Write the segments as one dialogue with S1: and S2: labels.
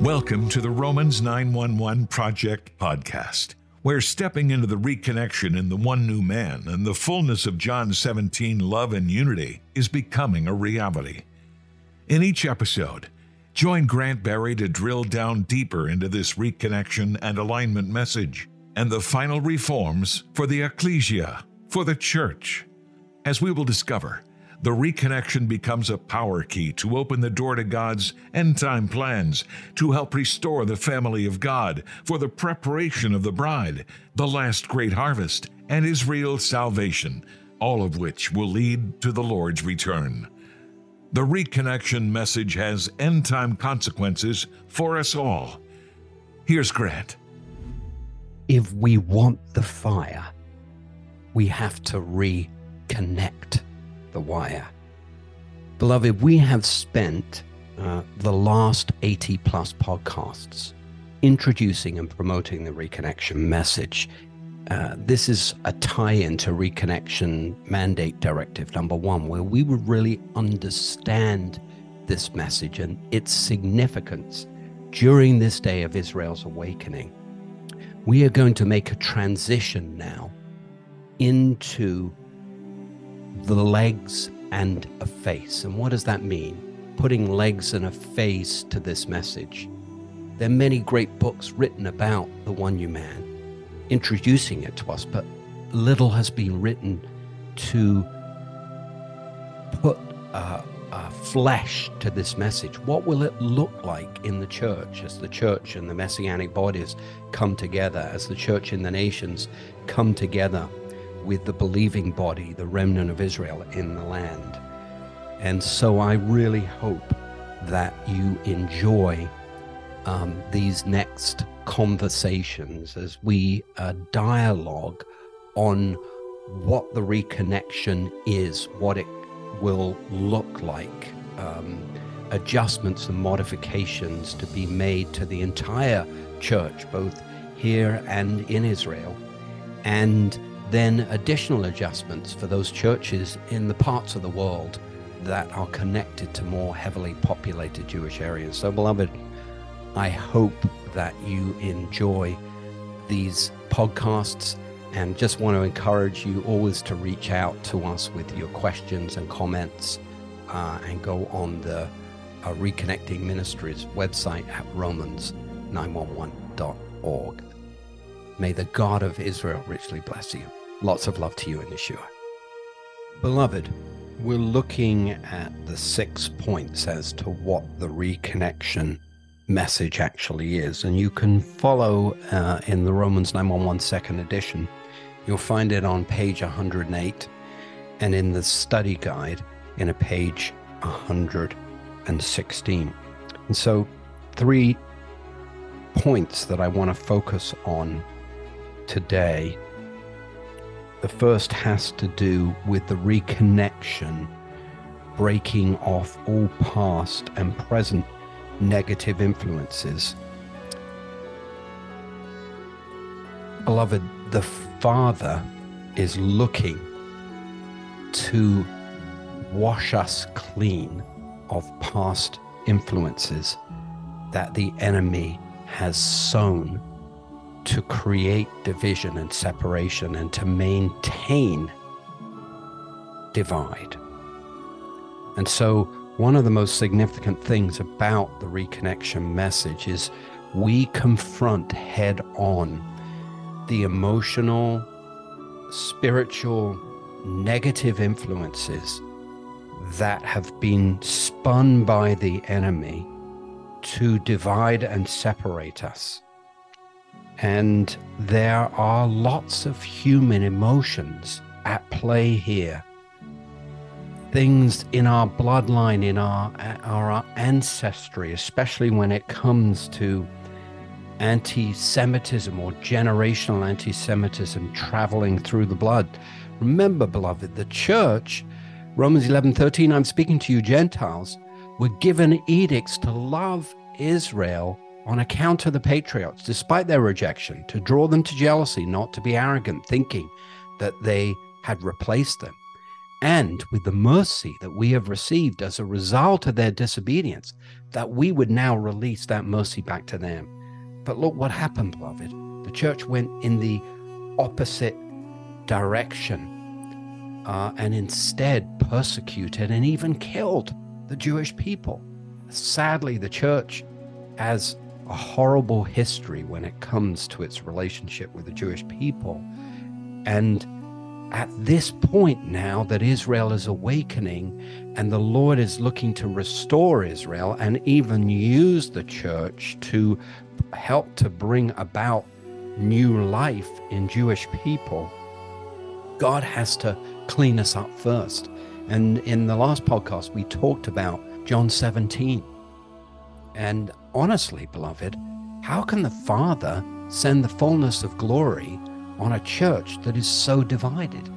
S1: Welcome to the Romans 911 Project podcast, where stepping into the reconnection in the one new man and the fullness of John 17 love and unity is becoming a reality. In each episode, join Grant Barry to drill down deeper into this reconnection and alignment message and the final reforms for the ecclesia, for the church. As we will discover, the reconnection becomes a power key to open the door to God's end time plans, to help restore the family of God for the preparation of the bride, the last great harvest, and Israel's salvation, all of which will lead to the Lord's return. The reconnection message has end time consequences for us all. Here's Grant.
S2: If we want the fire, we have to reconnect the wire. Beloved, we have spent uh, the last 80 plus podcasts introducing and promoting the reconnection message. Uh, this is a tie in to Reconnection Mandate Directive number one, where we would really understand this message and its significance during this day of Israel's awakening. We are going to make a transition now into the legs and a face. And what does that mean? Putting legs and a face to this message. There are many great books written about the one new man, introducing it to us, but little has been written to put flesh to this message. What will it look like in the church as the church and the messianic bodies come together, as the church in the nations come together? with the believing body, the remnant of Israel in the land. And so I really hope that you enjoy um, these next conversations as we uh, dialogue on what the reconnection is, what it will look like, um, adjustments and modifications to be made to the entire church, both here and in Israel, and then additional adjustments for those churches in the parts of the world that are connected to more heavily populated Jewish areas. So, beloved, I hope that you enjoy these podcasts and just want to encourage you always to reach out to us with your questions and comments uh, and go on the uh, Reconnecting Ministries website at romans911.org. May the God of Israel richly bless you. Lots of love to you in Yeshua. Beloved, we're looking at the six points as to what the reconnection message actually is. And you can follow uh, in the Romans 911 second edition. You'll find it on page 108 and in the study guide in a page 116. And so, three points that I want to focus on today the first has to do with the reconnection, breaking off all past and present negative influences. Beloved, the Father is looking to wash us clean of past influences that the enemy has sown to create division and separation and to maintain divide. And so, one of the most significant things about the reconnection message is we confront head on the emotional, spiritual, negative influences that have been spun by the enemy to divide and separate us. And there are lots of human emotions at play here. Things in our bloodline, in our, our ancestry, especially when it comes to anti Semitism or generational anti Semitism traveling through the blood. Remember, beloved, the church, Romans 11 13, I'm speaking to you, Gentiles, were given edicts to love Israel on account of the patriarchs, despite their rejection, to draw them to jealousy, not to be arrogant, thinking that they had replaced them. And with the mercy that we have received as a result of their disobedience, that we would now release that mercy back to them. But look what happened, beloved. The church went in the opposite direction uh, and instead persecuted and even killed the Jewish people. Sadly, the church has a horrible history when it comes to its relationship with the Jewish people. And at this point now that Israel is awakening and the Lord is looking to restore Israel and even use the church to help to bring about new life in Jewish people, God has to clean us up first. And in the last podcast, we talked about John 17. And honestly, beloved, how can the Father send the fullness of glory on a church that is so divided?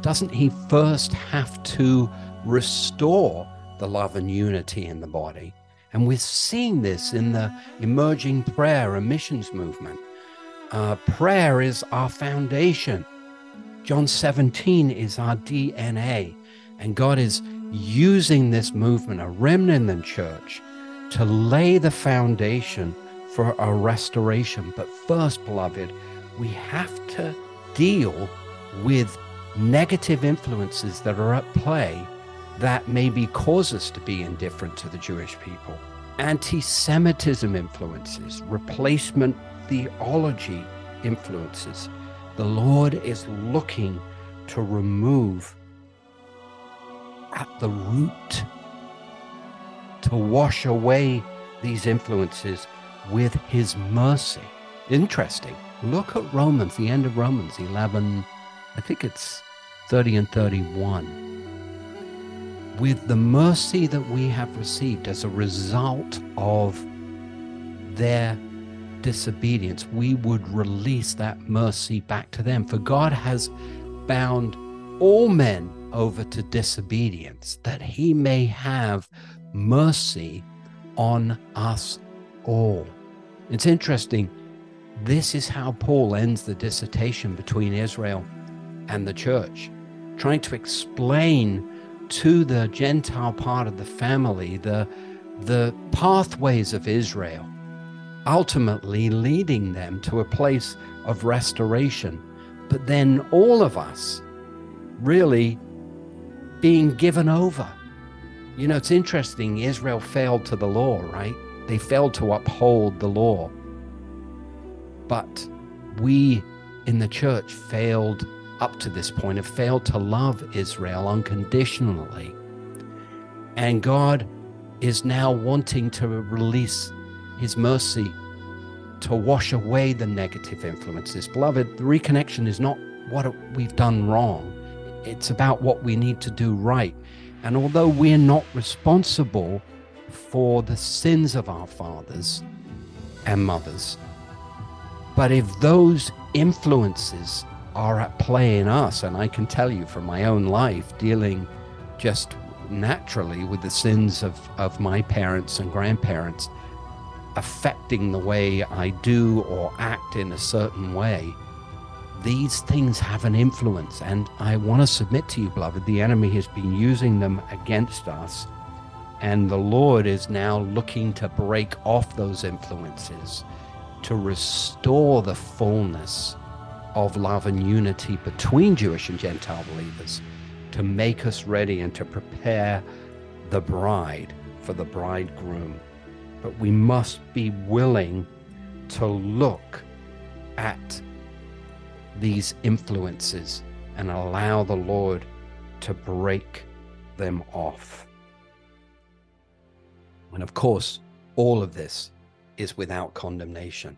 S2: Doesn't he first have to restore the love and unity in the body? And we're seeing this in the emerging prayer and missions movement. Uh, prayer is our foundation. John 17 is our DNA. And God is using this movement, a remnant in the church, to lay the foundation for a restoration. But first, beloved, we have to deal with negative influences that are at play that maybe cause us to be indifferent to the Jewish people. Anti Semitism influences, replacement theology influences. The Lord is looking to remove at the root, to wash away these influences with His mercy. Interesting. Look at Romans, the end of Romans 11, I think it's 30 and 31. With the mercy that we have received as a result of their disobedience, we would release that mercy back to them. For God has bound all men over to disobedience, that he may have mercy on us all. It's interesting. This is how Paul ends the dissertation between Israel and the church, trying to explain to the Gentile part of the family the, the pathways of Israel, ultimately leading them to a place of restoration. But then all of us really being given over. You know, it's interesting. Israel failed to the law, right? They failed to uphold the law. But we in the church failed up to this point, have failed to love Israel unconditionally. And God is now wanting to release his mercy to wash away the negative influences. Beloved, the reconnection is not what we've done wrong it's about what we need to do right. And although we're not responsible for the sins of our fathers and mothers, but if those influences are at play in us, and I can tell you from my own life, dealing just naturally with the sins of, of my parents and grandparents affecting the way I do or act in a certain way, these things have an influence. And I want to submit to you, beloved, the enemy has been using them against us. And the Lord is now looking to break off those influences, to restore the fullness of love and unity between Jewish and Gentile believers, to make us ready and to prepare the bride for the bridegroom. But we must be willing to look at these influences and allow the Lord to break them off. And of course, all of this is without condemnation.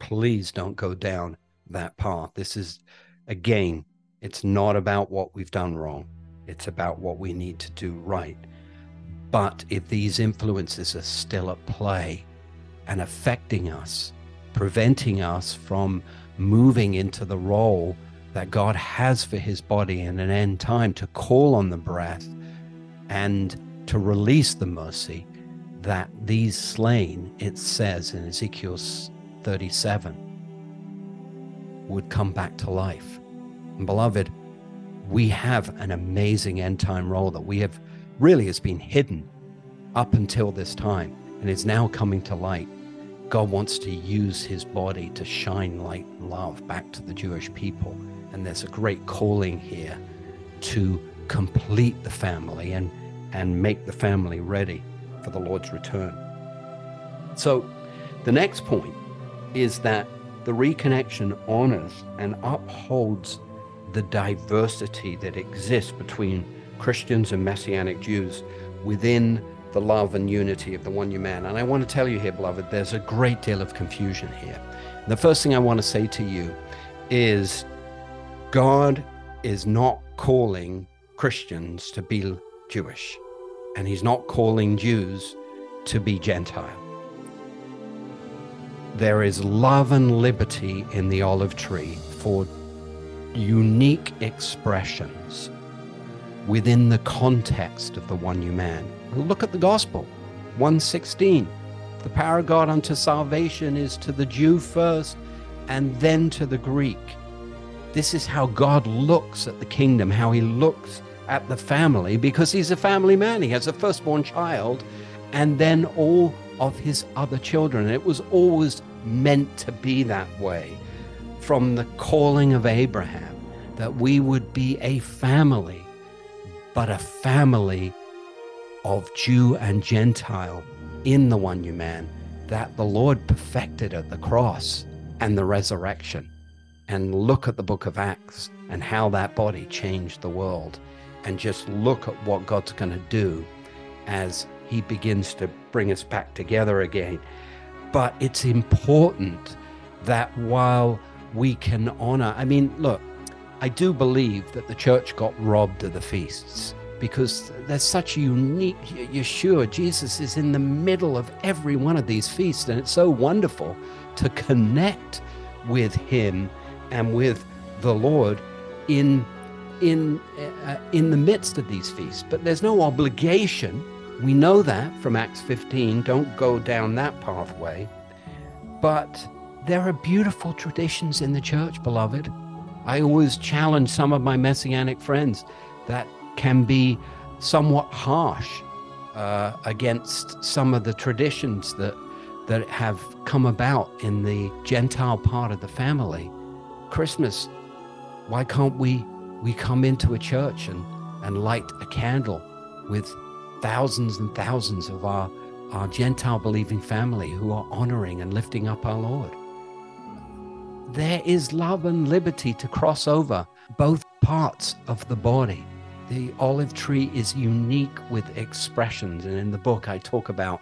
S2: Please don't go down that path. This is, again, it's not about what we've done wrong, it's about what we need to do right. But if these influences are still at play and affecting us, preventing us from moving into the role that God has for his body in an end time to call on the breath and to release the mercy that these slain, it says in Ezekiel 37, would come back to life. And beloved, we have an amazing end time role that we have really has been hidden up until this time and is now coming to light. God wants to use his body to shine light and love back to the Jewish people. And there's a great calling here to complete the family and, and make the family ready for the Lord's return. So the next point is that the reconnection honors and upholds the diversity that exists between Christians and Messianic Jews within the love and unity of the one new man. And I want to tell you here, beloved, there's a great deal of confusion here. the first thing I want to say to you is God is not calling Christians to be Jewish, and He's not calling Jews to be Gentile. There is love and liberty in the olive tree for unique expressions within the context of the one new man. Look at the gospel 116. The power of God unto salvation is to the Jew first and then to the Greek. This is how God looks at the kingdom, how he looks at the family, because he's a family man. He has a firstborn child and then all of his other children. It was always meant to be that way from the calling of Abraham that we would be a family, but a family of Jew and Gentile in the one new man that the Lord perfected at the cross and the resurrection. And look at the book of Acts and how that body changed the world. And just look at what God's going to do as he begins to bring us back together again. But it's important that while we can honor, I mean, look, I do believe that the church got robbed of the feasts because there's such a unique Yeshua. Jesus is in the middle of every one of these feasts, and it's so wonderful to connect with Him and with the Lord in in uh, in the midst of these feasts. But there's no obligation. We know that from Acts 15. Don't go down that pathway. But there are beautiful traditions in the church, beloved. I always challenge some of my messianic friends that can be somewhat harsh uh, against some of the traditions that that have come about in the Gentile part of the family. Christmas, why can't we we come into a church and, and light a candle with thousands and thousands of our, our Gentile believing family who are honoring and lifting up our Lord? There is love and liberty to cross over both parts of the body the olive tree is unique with expressions and in the book i talk about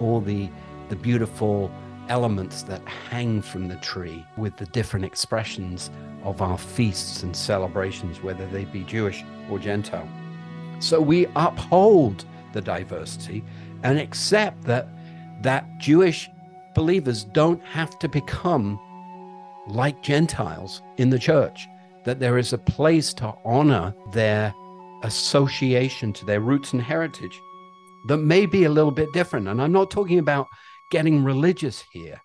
S2: all the the beautiful elements that hang from the tree with the different expressions of our feasts and celebrations whether they be jewish or gentile so we uphold the diversity and accept that that jewish believers don't have to become like gentiles in the church that there is a place to honor their association to their roots and heritage that may be a little bit different. And I'm not talking about getting religious here.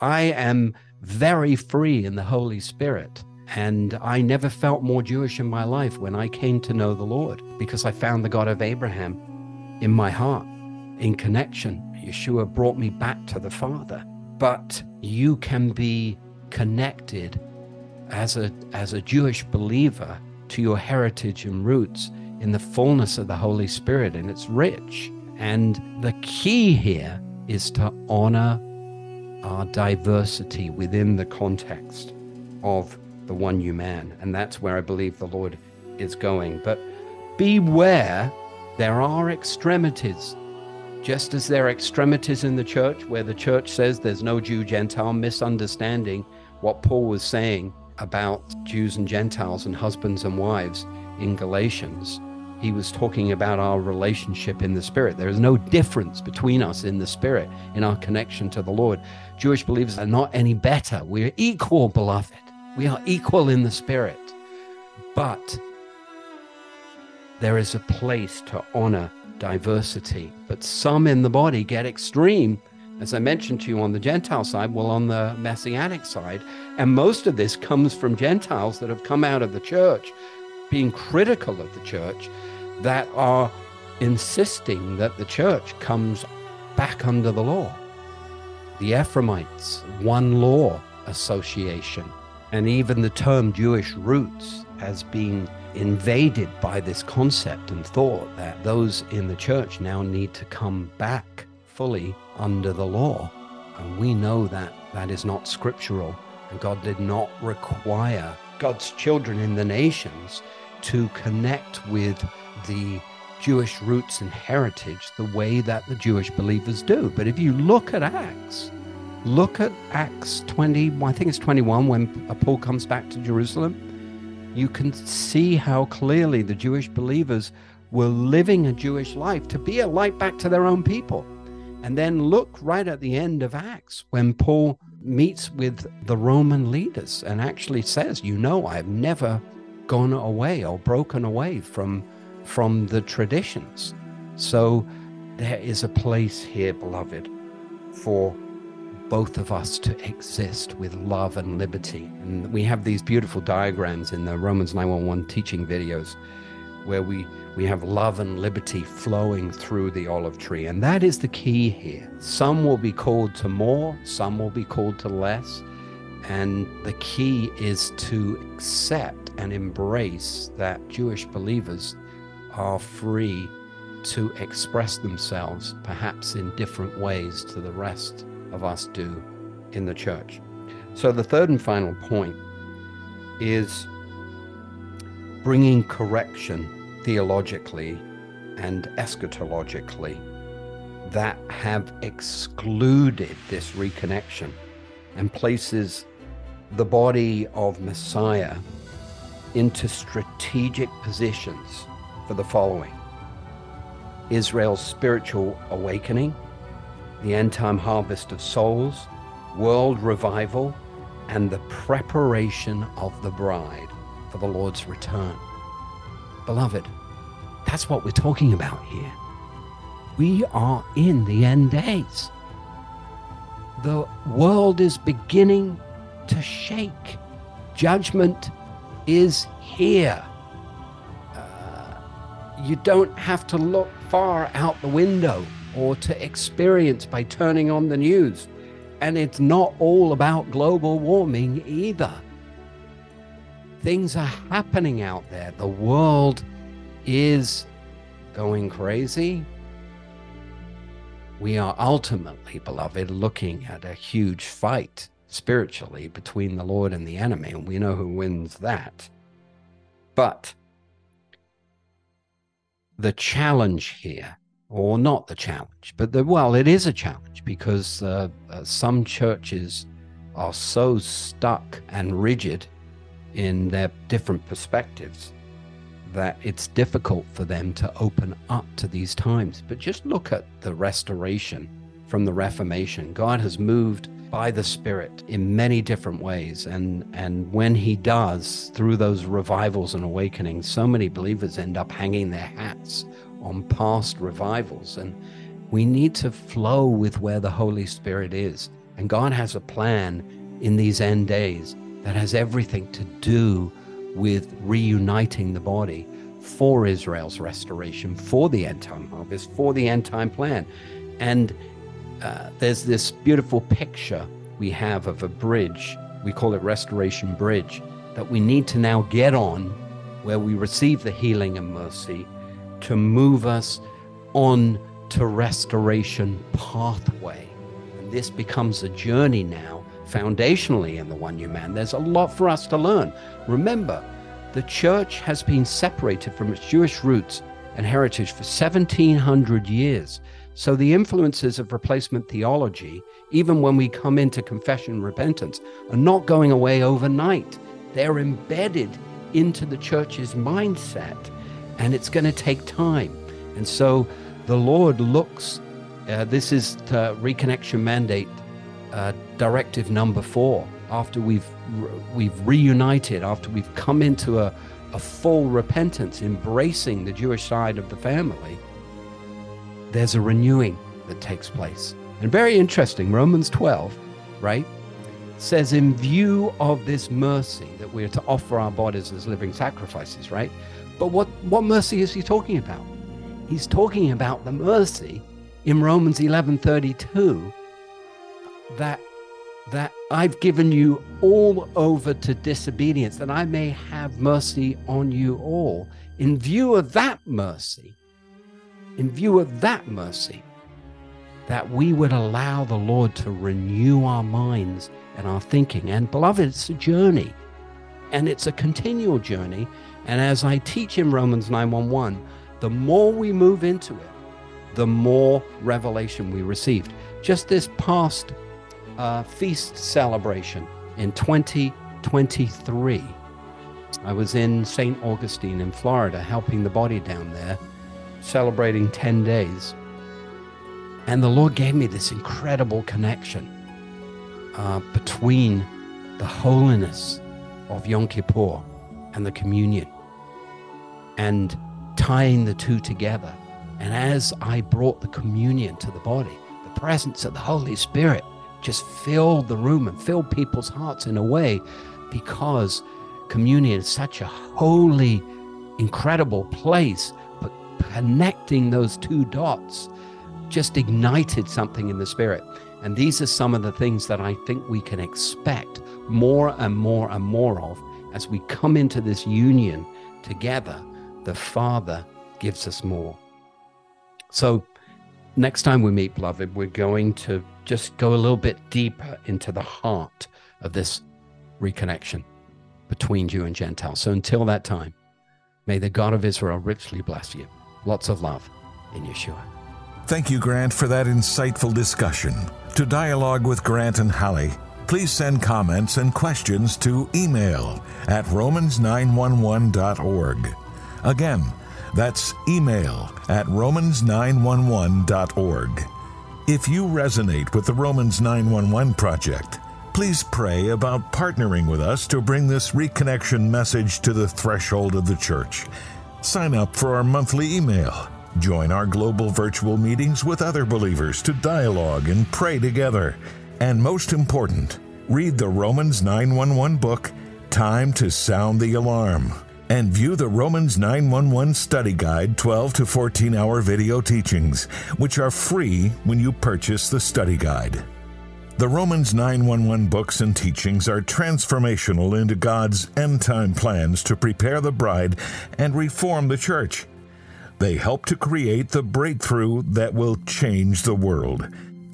S2: I am very free in the Holy Spirit. And I never felt more Jewish in my life when I came to know the Lord because I found the God of Abraham in my heart, in connection. Yeshua brought me back to the Father. But you can be connected as a, as a Jewish believer to your heritage and roots in the fullness of the Holy Spirit, and it's rich. And the key here is to honor our diversity within the context of the one new man. And that's where I believe the Lord is going. But beware, there are extremities. Just as there are extremities in the church where the church says there's no Jew Gentile, misunderstanding what Paul was saying about Jews and Gentiles and husbands and wives in Galatians, he was talking about our relationship in the Spirit. There is no difference between us in the Spirit, in our connection to the Lord. Jewish believers are not any better. We're equal, beloved. We are equal in the Spirit. But there is a place to honor diversity. But some in the body get extreme, as I mentioned to you on the Gentile side, well, on the Messianic side. And most of this comes from Gentiles that have come out of the church, being critical of the church, that are insisting that the church comes back under the law. The Ephraimites, one law association, and even the term Jewish roots has been invaded by this concept and thought that those in the church now need to come back fully under the law. And we know that that is not scriptural. And God did not require God's children in the nations to connect with the Jewish roots and heritage the way that the Jewish believers do. But if you look at Acts, look at Acts 20, I think it's 21, when Paul comes back to Jerusalem, you can see how clearly the Jewish believers were living a Jewish life to be a light back to their own people. And then look right at the end of Acts when Paul meets with the Roman leaders and actually says, You know, I've never gone away or broken away from from the traditions. So there is a place here, beloved, for both of us to exist with love and liberty. And we have these beautiful diagrams in the Romans 911 teaching videos where we, we have love and liberty flowing through the olive tree. And that is the key here. Some will be called to more, some will be called to less. And the key is to accept and embrace that Jewish believers are free to express themselves, perhaps in different ways to the rest of us do in the church. So, the third and final point is bringing correction theologically and eschatologically that have excluded this reconnection and places the body of Messiah into strategic positions for the following Israel's spiritual awakening, the end time harvest of souls, world revival, and the preparation of the bride for the Lord's return. Beloved, that's what we're talking about here. We are in the end days. The world is beginning to shake. Judgment is here uh, you don't have to look far out the window or to experience by turning on the news. And it's not all about global warming either. Things are happening out there. The world is going crazy. We are ultimately, beloved, looking at a huge fight spiritually between the Lord and the enemy, and we know who wins that. But the challenge here, or not the challenge, but the, well, it is a challenge because uh, uh, some churches are so stuck and rigid in their different perspectives that it's difficult for them to open up to these times. But just look at the restoration from the Reformation. God has moved by the Spirit in many different ways. And, and when He does, through those revivals and awakenings, so many believers end up hanging their hats on past revivals. And we need to flow with where the Holy Spirit is. And God has a plan in these end days that has everything to do with reuniting the body for Israel's restoration, for the end time harvest, for the end time plan. And uh, there's this beautiful picture we have of a bridge. We call it Restoration Bridge, that we need to now get on where we receive the healing and mercy to move us on to restoration pathway. And this becomes a journey now, foundationally in the one new man. There's a lot for us to learn. Remember, the church has been separated from its Jewish roots and heritage for 1700 years. So the influences of replacement theology, even when we come into confession and repentance, are not going away overnight. They're embedded into the church's mindset, and it's going to take time. And so the Lord looks, uh, this is the Reconnection Mandate uh, Directive number four. After we've, we've reunited, after we've come into a, a full repentance, embracing the Jewish side of the family, there's a renewing that takes place. And very interesting, Romans 12, right, says, in view of this mercy that we're to offer our bodies as living sacrifices, right? But what, what mercy is he talking about? He's talking about the mercy in Romans 11 32 that that I've given you all over to disobedience, that I may have mercy on you all. In view of that mercy, in view of that mercy, that we would allow the Lord to renew our minds and our thinking. And beloved, it's a journey and it's a continual journey. And as I teach in Romans 9:11, the more we move into it, the more revelation we received. Just this past uh, feast celebration in 2023, I was in St. Augustine in Florida helping the body down there, celebrating 10 days. And the Lord gave me this incredible connection uh, between the holiness of Yom Kippur and the communion and tying the two together. And as I brought the communion to the body, the presence of the Holy Spirit just filled the room and filled people's hearts in a way because communion is such a holy, incredible place. But connecting those two dots just ignited something in the spirit. And these are some of the things that I think we can expect more and more and more of as we come into this union together. The Father gives us more. So, next time we meet, beloved, we're going to just go a little bit deeper into the heart of this reconnection between Jew and Gentile. So, until that time, may the God of Israel richly bless you. Lots of love in Yeshua.
S1: Thank you, Grant, for that insightful discussion. To dialogue with Grant and Holly, please send comments and questions to email at romans911.org. Again, that's email at romans911.org. If you resonate with the Romans 911 project, please pray about partnering with us to bring this reconnection message to the threshold of the church. Sign up for our monthly email Join our global virtual meetings with other believers to dialogue and pray together. And most important, read the Romans 911 book, Time to Sound the Alarm, and view the Romans 911 Study Guide 12 to 14 hour video teachings, which are free when you purchase the study guide. The Romans 911 books and teachings are transformational into God's end time plans to prepare the bride and reform the church. They help to create the breakthrough that will change the world.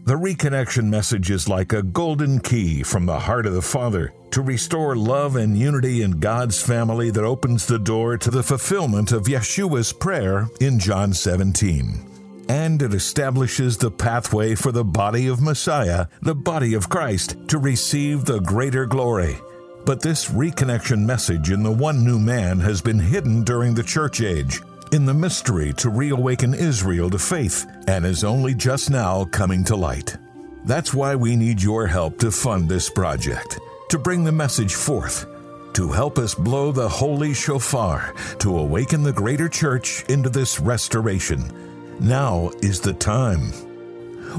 S1: The reconnection message is like a golden key from the heart of the Father to restore love and unity in God's family that opens the door to the fulfillment of Yeshua's prayer in John 17 and it establishes the pathway for the body of Messiah, the body of Christ, to receive the greater glory. But this reconnection message in the one new man has been hidden during the church age in the mystery to reawaken Israel to faith and is only just now coming to light. That's why we need your help to fund this project, to bring the message forth, to help us blow the holy shofar, to awaken the greater church into this restoration. Now is the time.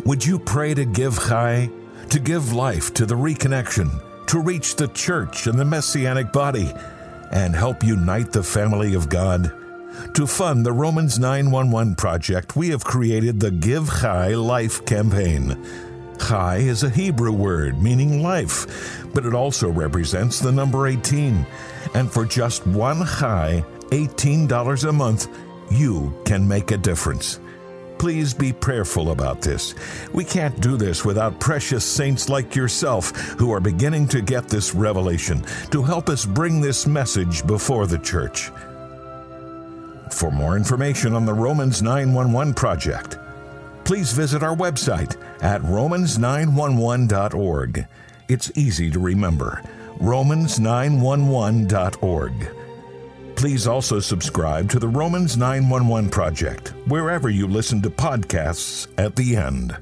S1: Would you pray to give chai, to give life to the reconnection, to reach the church and the messianic body, and help unite the family of God? To fund the Romans 911 project, we have created the Give Chai Life campaign. Chai is a Hebrew word meaning life, but it also represents the number 18. And for just one Chai, $18 a month, you can make a difference. Please be prayerful about this. We can't do this without precious saints like yourself who are beginning to get this revelation to help us bring this message before the church. For more information on the Romans 911 project, please visit our website at romans911.org. It's easy to remember romans911.org. Please also subscribe to the Romans 911 project wherever you listen to podcasts at the end.